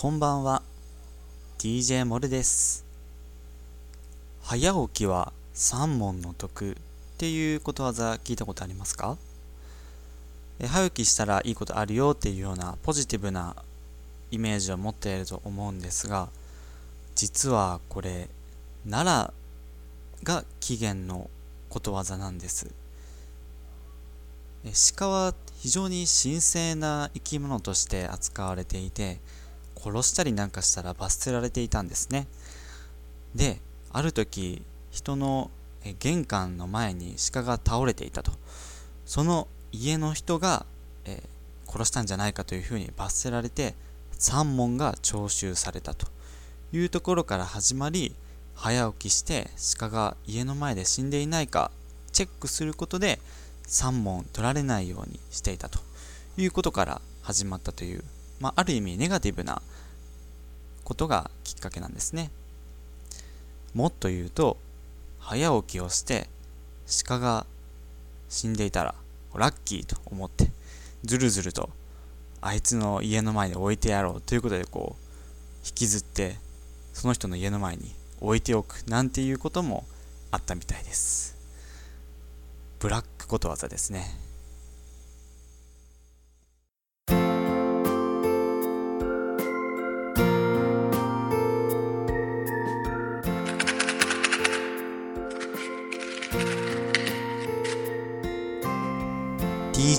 こんばんは。DJ モルです。早起きは三問の得っていうことわざ聞いたことありますか？早起きしたらいいことあるよっていうようなポジティブなイメージを持っていると思うんですが実はこれ奈良が起源のことわざなんです。鹿は非常に神聖な生き物として扱われていて殺したりなんかしたら罰せられていたんですね。である時人の玄関の前に鹿が倒れていたと。その家の人が、えー、殺したんじゃないかというふうに罰せられて三問が徴収されたと。いうところから始まり早起きして鹿が家の前で死んでいないかチェックすることで3問取られないようにしていたと。いうことから始まったという、まあ、ある意味ネガティブなことがきっかけなんですね。もっと言うと、早起きをして鹿が死んでいたらラッキーと思ってずるずるとあいつの家の前に置いてやろうということでこう引きずってその人の家の前に置いておくなんていうこともあったみたいです。ブラックことわざですね。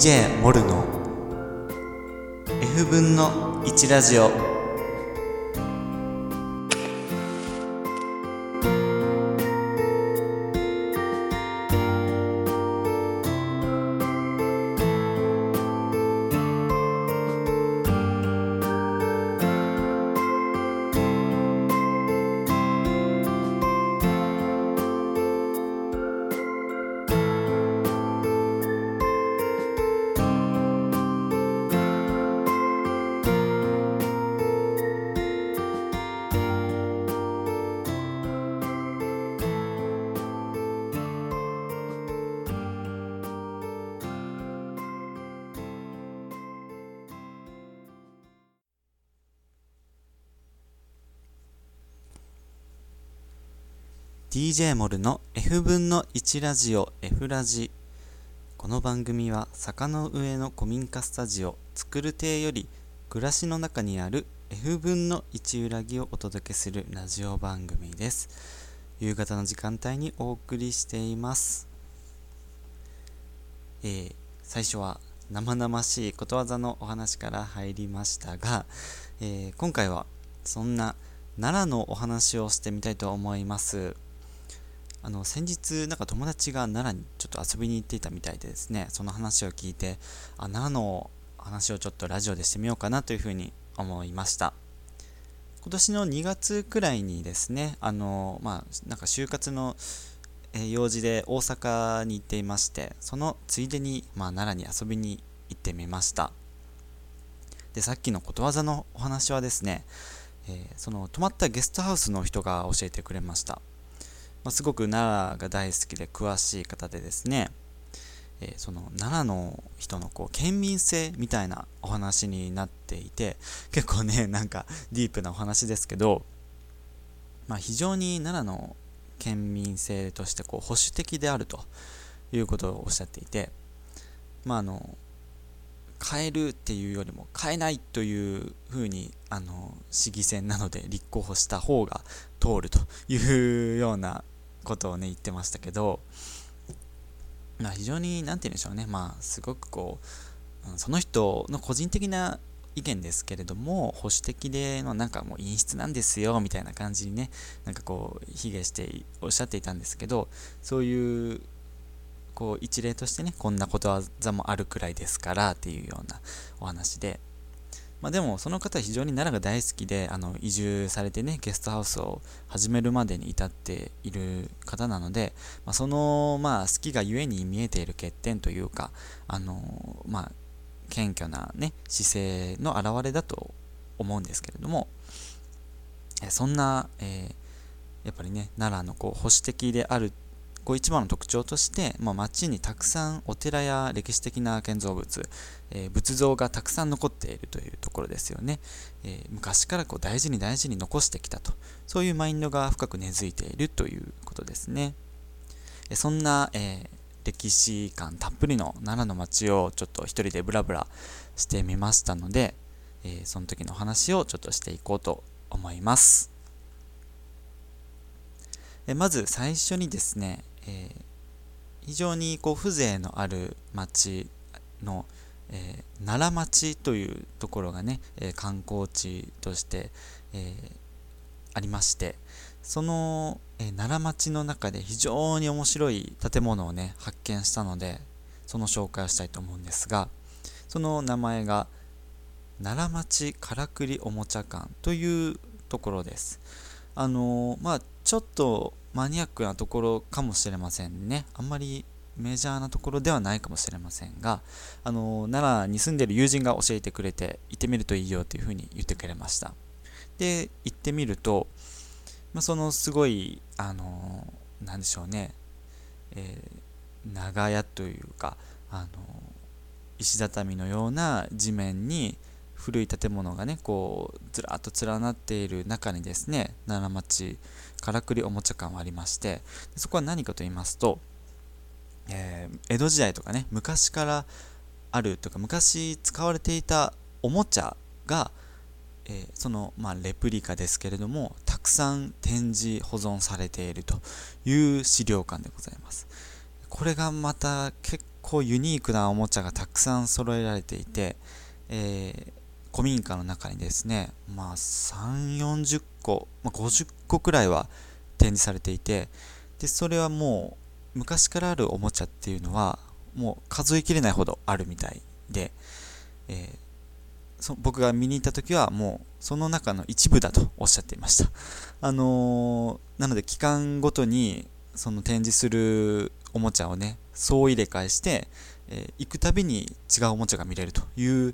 DJ モルの F 分の1ラジオ。DJ モルの F 分の1ラジオ F ラジ。この番組は坂の上の古民家スタジオ作る亭より暮らしの中にある F 分の1裏木をお届けするラジオ番組です。夕方の時間帯にお送りしています。えー、最初は生々しいことわざのお話から入りましたが、えー、今回はそんな奈良のお話をしてみたいと思います。あの先日なんか友達が奈良にちょっと遊びに行っていたみたいでですねその話を聞いてあ奈良の話をちょっとラジオでしてみようかなというふうに思いました。今年の2月くらいにですねあのまあなんか就活の用事で大阪に行っていましてそのついでに、まあ、奈良に遊びに行ってみました。でさっきのことわざのお話はですね、えー、その泊まったゲストハウスの人が教えてくれました。ま、すごく奈良が大好きで詳しい方でですね、えー、その奈良の人のこう県民性みたいなお話になっていて結構ね なんかディープなお話ですけど、まあ、非常に奈良の県民性としてこう保守的であるということをおっしゃっていてまああの変えるっていうよりも変えないというふうにあの市議選なので立候補した方が通るというようなことをね言ってましたけど、まあ、非常に何て言うんでしょうね。まあすごくこうその人の個人的な意見ですけれども保守的でのなんかもう陰湿なんですよみたいな感じにねなんかこう卑下しておっしゃっていたんですけどそういうこう一例としてねこんなことわざもあるくらいですからっていうようなお話でまあ、でもその方は非常に奈良が大好きであの移住されてねゲストハウスを始めるまでに至っている方なので、まあ、その、まあ、好きがゆえに見えている欠点というかあの、まあ、謙虚な、ね、姿勢の表れだと思うんですけれどもそんな、えー、やっぱりね奈良のこう保守的であるこう一番の特徴として、まあ、町にたくさんお寺や歴史的な建造物、えー、仏像がたくさん残っているというところですよね、えー、昔からこう大事に大事に残してきたと。そういうマインドが深く根付いているということですね、そんな、え歴史感たっぷりの奈良の町をちょっと一人でブラブラしてみましたので、えその時の話をちょっとしていこうと思います。まず最初にですね、えー、非常にこう風情のある町の、えー、奈良町というところがね、え、観光地として、えありましてその、え奈良町の中で非常に面白い建物をね発見したのでその紹介をしたいと思うんですがその名前が奈良町からくりおもちゃ館というところです。あのまあちょっとマニアックなところかもしれませんね。あんまりメジャーなところではないかもしれませんが、あの奈良に住んでる友人が教えてくれて、行ってみるといいよというふうに言ってくれました。で、行ってみると、まあ、そのすごい、あのなんでしょうね、えー、長屋というか、あの石畳のような地面に、古い建物がねこうずらっと連なっている中にですね奈良町からくりおもちゃ館はありましてそこは何かと言いますと、えー、江戸時代とかね昔からあるとか昔使われていたおもちゃが、えー、その、まあ、レプリカですけれどもたくさん展示保存されているという資料館でございます。これがまた結構ユニークなおもちゃがたくさん揃えられていて、えー古民家の中にですね、まあ、3、40個、まあ、50個くらいは展示されていて、で、それはもう、昔からあるおもちゃっていうのは、もう数えきれないほどあるみたいで、えー、そ僕が見に行った時はもうその中の一部だとおっしゃっていました。あのー、なので期間ごとにその展示するおもちゃをね、総入れ替えして、えー、行くたびに違うおもちゃが見れるという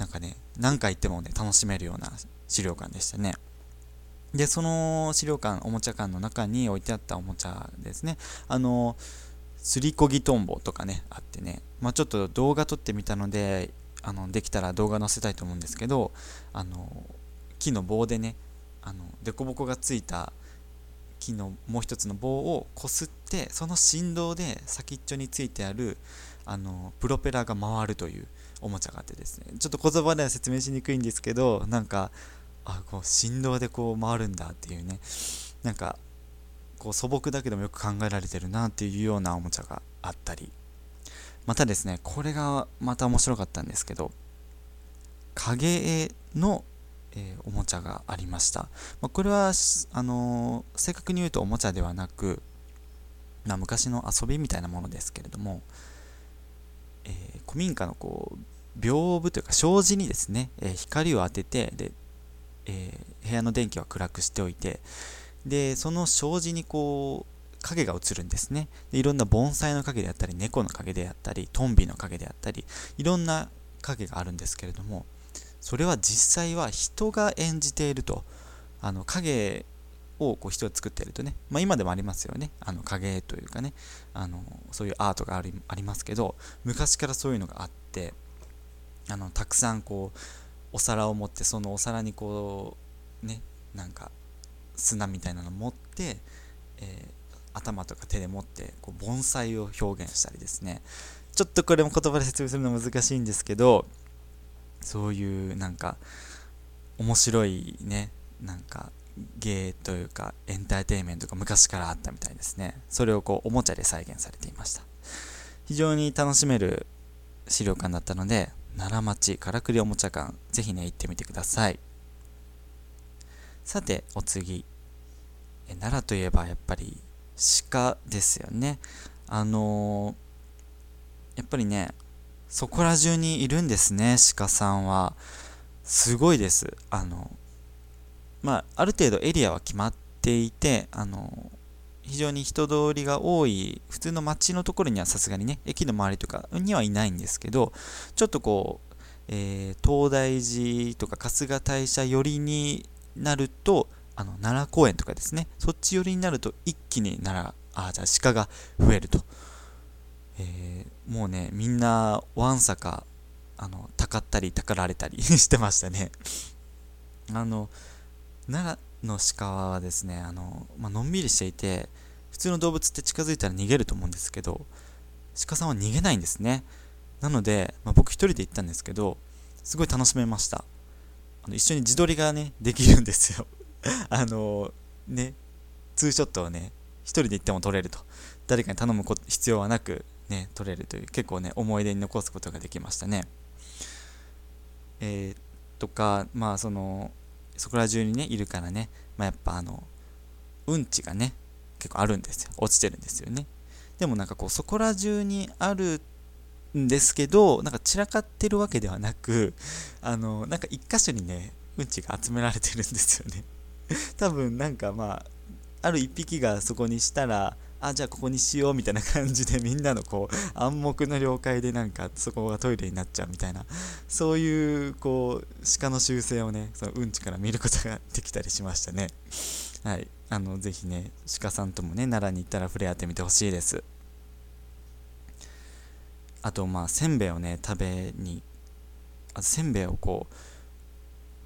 なんかね、何回行ってもね、楽しめるような資料館でしたね。で、その資料館、おもちゃ館の中に置いてあったおもちゃですね。あの、すりこぎとんぼとかね、あってね、まあ、ちょっと動画撮ってみたので、あの、できたら動画載せたいと思うんですけど、あの、木の棒でね、あの、凸凹がついた木のもう一つの棒をこすってその振動で先っちょについてあるあのプロペラが回るというおもちゃがあってですね。ちょっと言葉では説明しにくいんですけどなんかあこう振動でこう回るんだっていうね。なんかこう素朴だけどもよく考えられてるなっていうようなおもちゃがあったり。またですねこれがまた面白かったんですけど影絵の、えー、おもちゃがありました、まあ、これはあのー、正確に言うとおもちゃではなく、まあ、昔の遊びみたいなものですけれどもえー、古民家のこう屏風というか障子にですね、え、光を当ててで、えー、部屋の電気は暗くしておいてでその障子にこう影が映るんですね。でいろんな盆栽の影であったり猫の影であったりトンビの影であったりいろんな影があるんですけれどもそれは実際は人が演じているとあの影をこう人が作っているとね、まあ、今でもありますよね。あの影というかねあのそういうアートがありますけど昔からそういうのがあってあのたくさんこうお皿を持ってそのお皿にこうねなんか砂みたいなの持って、えー、頭とか手で持ってこう盆栽を表現したりですね。ちょっとこれも言葉で説明するの難しいんですけどそういうなんか面白いねなんか芸というかエンターテインメントが昔からあったみたいですね。それをこうおもちゃで再現されていました。非常に楽しめる資料館だったので奈良町からくりおもちゃ館ぜひね行ってみてください。さてお次。奈良といえばやっぱり鹿ですよね。あのー、やっぱりねそこら中にいるんですね鹿さんは。すごいです。あのまあ、ある程度エリアは決まっていて、あの非常に人通りが多い普通の街のところにはさすがにね駅の周りとかにはいないんですけどちょっとこう、えー、東大寺とか春日大社寄りになるとあの奈良公園とかですねそっち寄りになると一気に奈良あ、じゃあ鹿が増えると。えー、もうね、みんな、わんさか、あの、たかったり、たかられたり してましたね。あの、奈良の鹿はですね、あの、まあのんびりしていて、普通の動物って近づいたら逃げると思うんですけど、鹿さんは逃げないんですね。なので、まあ、僕一人で行ったんですけど、すごい楽しめました。あの一緒に自撮りがね、できるんですよ。あのね、ツーショットをね、一人で行っても撮れると。誰かに頼む必要はなく、ね、撮れるという、結構ね、思い出に残すことができましたね。えー、とか、まあ、その、そこら中にね、いるからね、まあ、やっぱあの、うんちがね、結構あるんですよ。落ちてるんですよね。でもなんかこう、そこら中にあるんですけど、なんか散らかってるわけではなく、あの、なんか一箇所にね、うんちが集められてるんですよね。多分なんかまあ、ある一匹がそこにしたら、あ、じゃあここにしようみたいな感じでみんなのこう暗黙の了解でなんかそこがトイレになっちゃうみたいな、そういうこう鹿の習性をね、そのうんちから見ることができたりしましたね。はい。あの、ぜひね、鹿さんともね、奈良に行ったら触れ合ってみてほしいです。あと、まあ、せんべいをね、食べに、あせんべいをこう、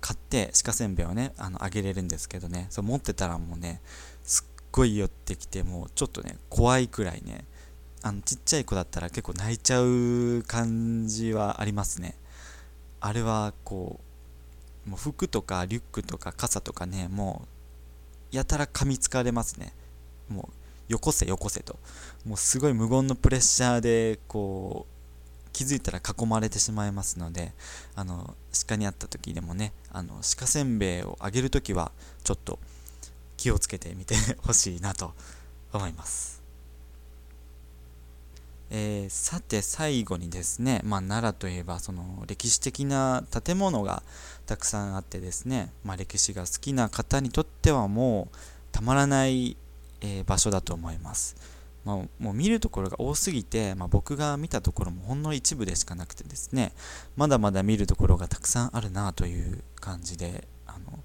買って、鹿せんべいをね、あの、あげれるんですけどね、そう持ってたらもうね、すっごい寄ってきて、もうちょっとね、怖いくらいね、あの、ちっちゃい子だったら結構泣いちゃう感じはありますね。あれは、こう、もう服とかリュックとか傘とかね、もう、やたら噛みつかれますね。もう、よこせよこせと。もうすごい無言のプレッシャーで、こう、気づいたら囲まれてしまいますので、あの、鹿に会った時でもね、あの、鹿せんべいをあげる時は、ちょっと、気をつけてみてほしいなと思います。えー、さて最後にですね、まあ、奈良といえばその歴史的な建物がたくさんあってですね、まあ、歴史が好きな方にとってはもうたまらない、えー、場所だと思います。まあ、もう見るところが多すぎて、まあ、僕が見たところもほんの一部でしかなくてですねまだまだ見るところがたくさんあるなという感じであの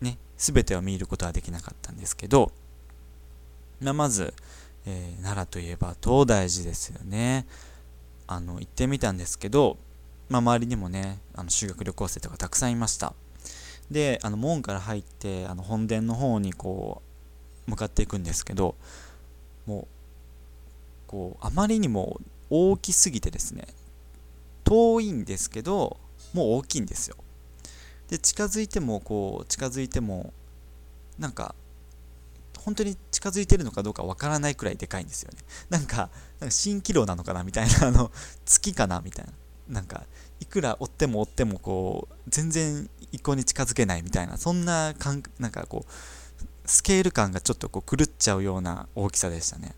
ね、全てを見ることはできなかったんですけど、まあ、まず、えー、奈良といえば東大寺ですよね。あの、行ってみたんですけど、まあ、周りにもね、あの修学旅行生とかたくさんいました。で、あの門から入って、あの本殿の方にこう、向かっていくんですけど、もう、こう、あまりにも大きすぎてですね、遠いんですけど、もう大きいんですよ。で近づいてもこう近づいてもなんか本当に近づいてるのかどうかわからないくらいでかいんですよね。なんかなんか蜃気楼なのかなみたいなあの月かなみたいな。なんかいくら追っても追ってもこう全然一向に近づけないみたいなそんな感なんかこうスケール感がちょっとこう狂っちゃうような大きさでしたね。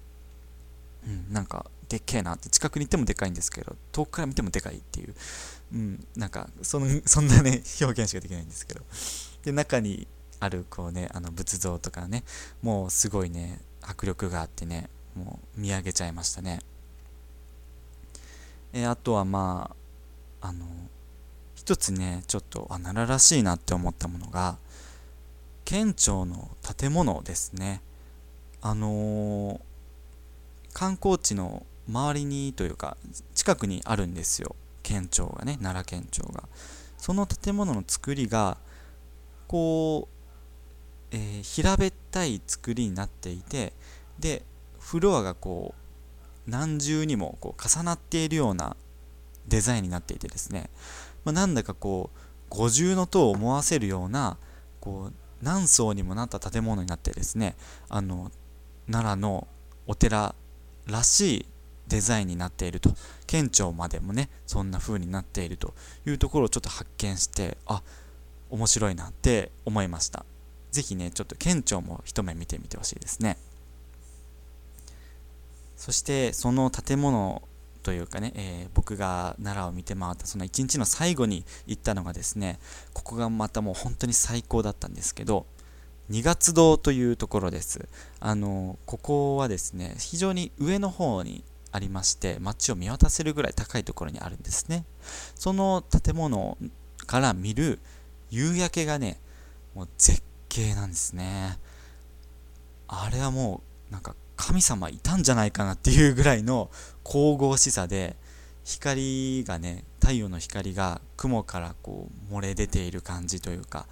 うんなんかでっけえなって近くに行ってもでかいんですけど遠くから見てもでかいっていう。うん、なんかその そんなね表現しかできないんですけど。で中にあるこうねあの仏像とかねもうすごいね迫力があってねもう見上げちゃいましたね。えあとはまああの一つねちょっとあ奈良らしいなって思ったものが県庁の建物ですね。あのー、観光地の周りにというか近くにあるんですよ。県庁がね奈良県庁が。その建物の作りがこう、えー、平べったい作りになっていてでフロアがこう何重にもこう重なっているようなデザインになっていてですね、まあ、なんだかこう五重の塔を思わせるようなこう何層にもなった建物になってですねあの奈良のお寺らしいデザインになっていると。県庁までもねそんな風になっているというところをちょっと発見してあ面白いなって思いました。是非ねちょっと県庁も一目見てみてほしいですね。そしてその建物というかね、えー、僕が奈良を見て回ったその一日の最後に行ったのがですねここがまたもう本当に最高だったんですけど二月堂というところです。あのここはですね非常に上の方にありまして街を見渡せるぐらい高いところにあるんですね。その建物から見る夕焼けがねもう絶景なんですね。あれはもうなんか神様いたんじゃないかなっていうぐらいの神々しさで光がね太陽の光が雲からこう漏れ出ている感じというか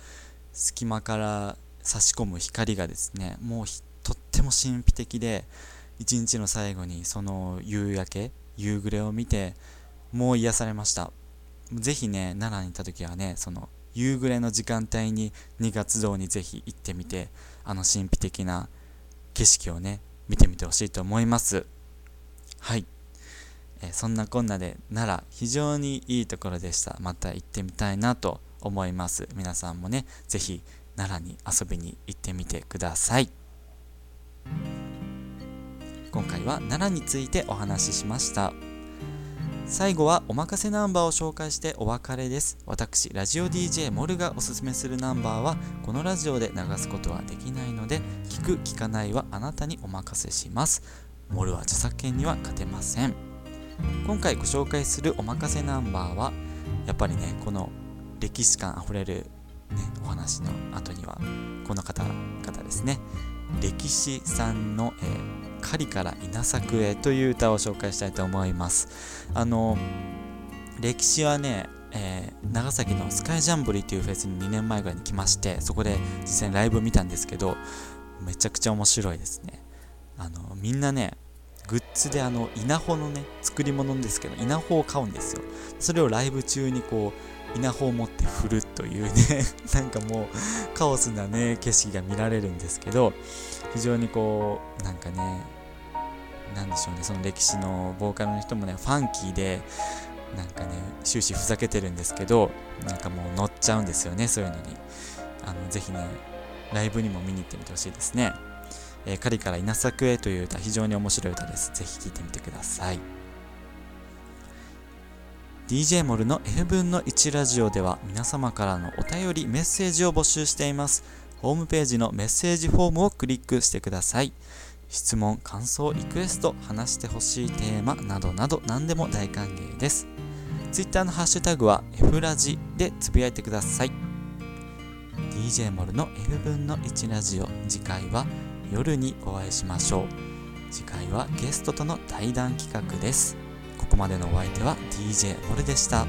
隙間から差し込む光がですねもうとっても神秘的で一日の最後にその夕焼け夕暮れを見てもう癒されました。ぜひね奈良に行った時はねその夕暮れの時間帯に2月堂にぜひ行ってみてあの神秘的な景色をね見てみてほしいと思います。はい。えそんなこんなで奈良非常にいいところでした。また行ってみたいなと思います。皆さんもねぜひ奈良に遊びに行ってみてください。今回は奈良についてお話ししました。最後はおまかせナンバーを紹介してお別れです。私ラジオ DJ モルがおすすめするナンバーはこのラジオで流すことはできないので聞く聞かないはあなたにお任せします。モルは著作権には勝てません。今回ご紹介するおまかせナンバーはやっぱりねこの歴史感あふれる、ね、お話の後にはこの方々ですね。歴史さんの、えー、狩りから稲作へという歌を紹介したいと思います。あの、歴史はね、えー、長崎のスカイジャンボリーというフェスに2年前ぐらいに来まして、そこで実際にライブ見たんですけど、めちゃくちゃ面白いですね。あの、みんなね、グッズであの、稲穂のね、作り物ですけど、稲穂を買うんですよ。それをライブ中にこう、稲穂を持って振るというね なんかもうカオスなね景色が見られるんですけど非常にこうなんかねなんでしょうね。その歴史のボーカルの人もねファンキーでなんかね終始ふざけてるんですけどなんかもう乗っちゃうんですよねそういうのに。あのぜひねライブにも見に行ってみてほしいですね、えー、狩から稲作へという歌非常に面白い歌です。ぜひ聴いてみてください。DJ モルの F 分の1ラジオでは皆様からのお便りメッセージを募集しています。ホームページのメッセージフォームをクリックしてください。質問、感想、リクエスト、話してほしいテーマなどなど何でも大歓迎です。Twitter のハッシュタグは F ラジでつぶやいてください。DJ モルの F 分の1ラジオ次回は夜にお会いしましょう。次回はゲストとの対談企画です。ここまでのお相手は DJ モルでした。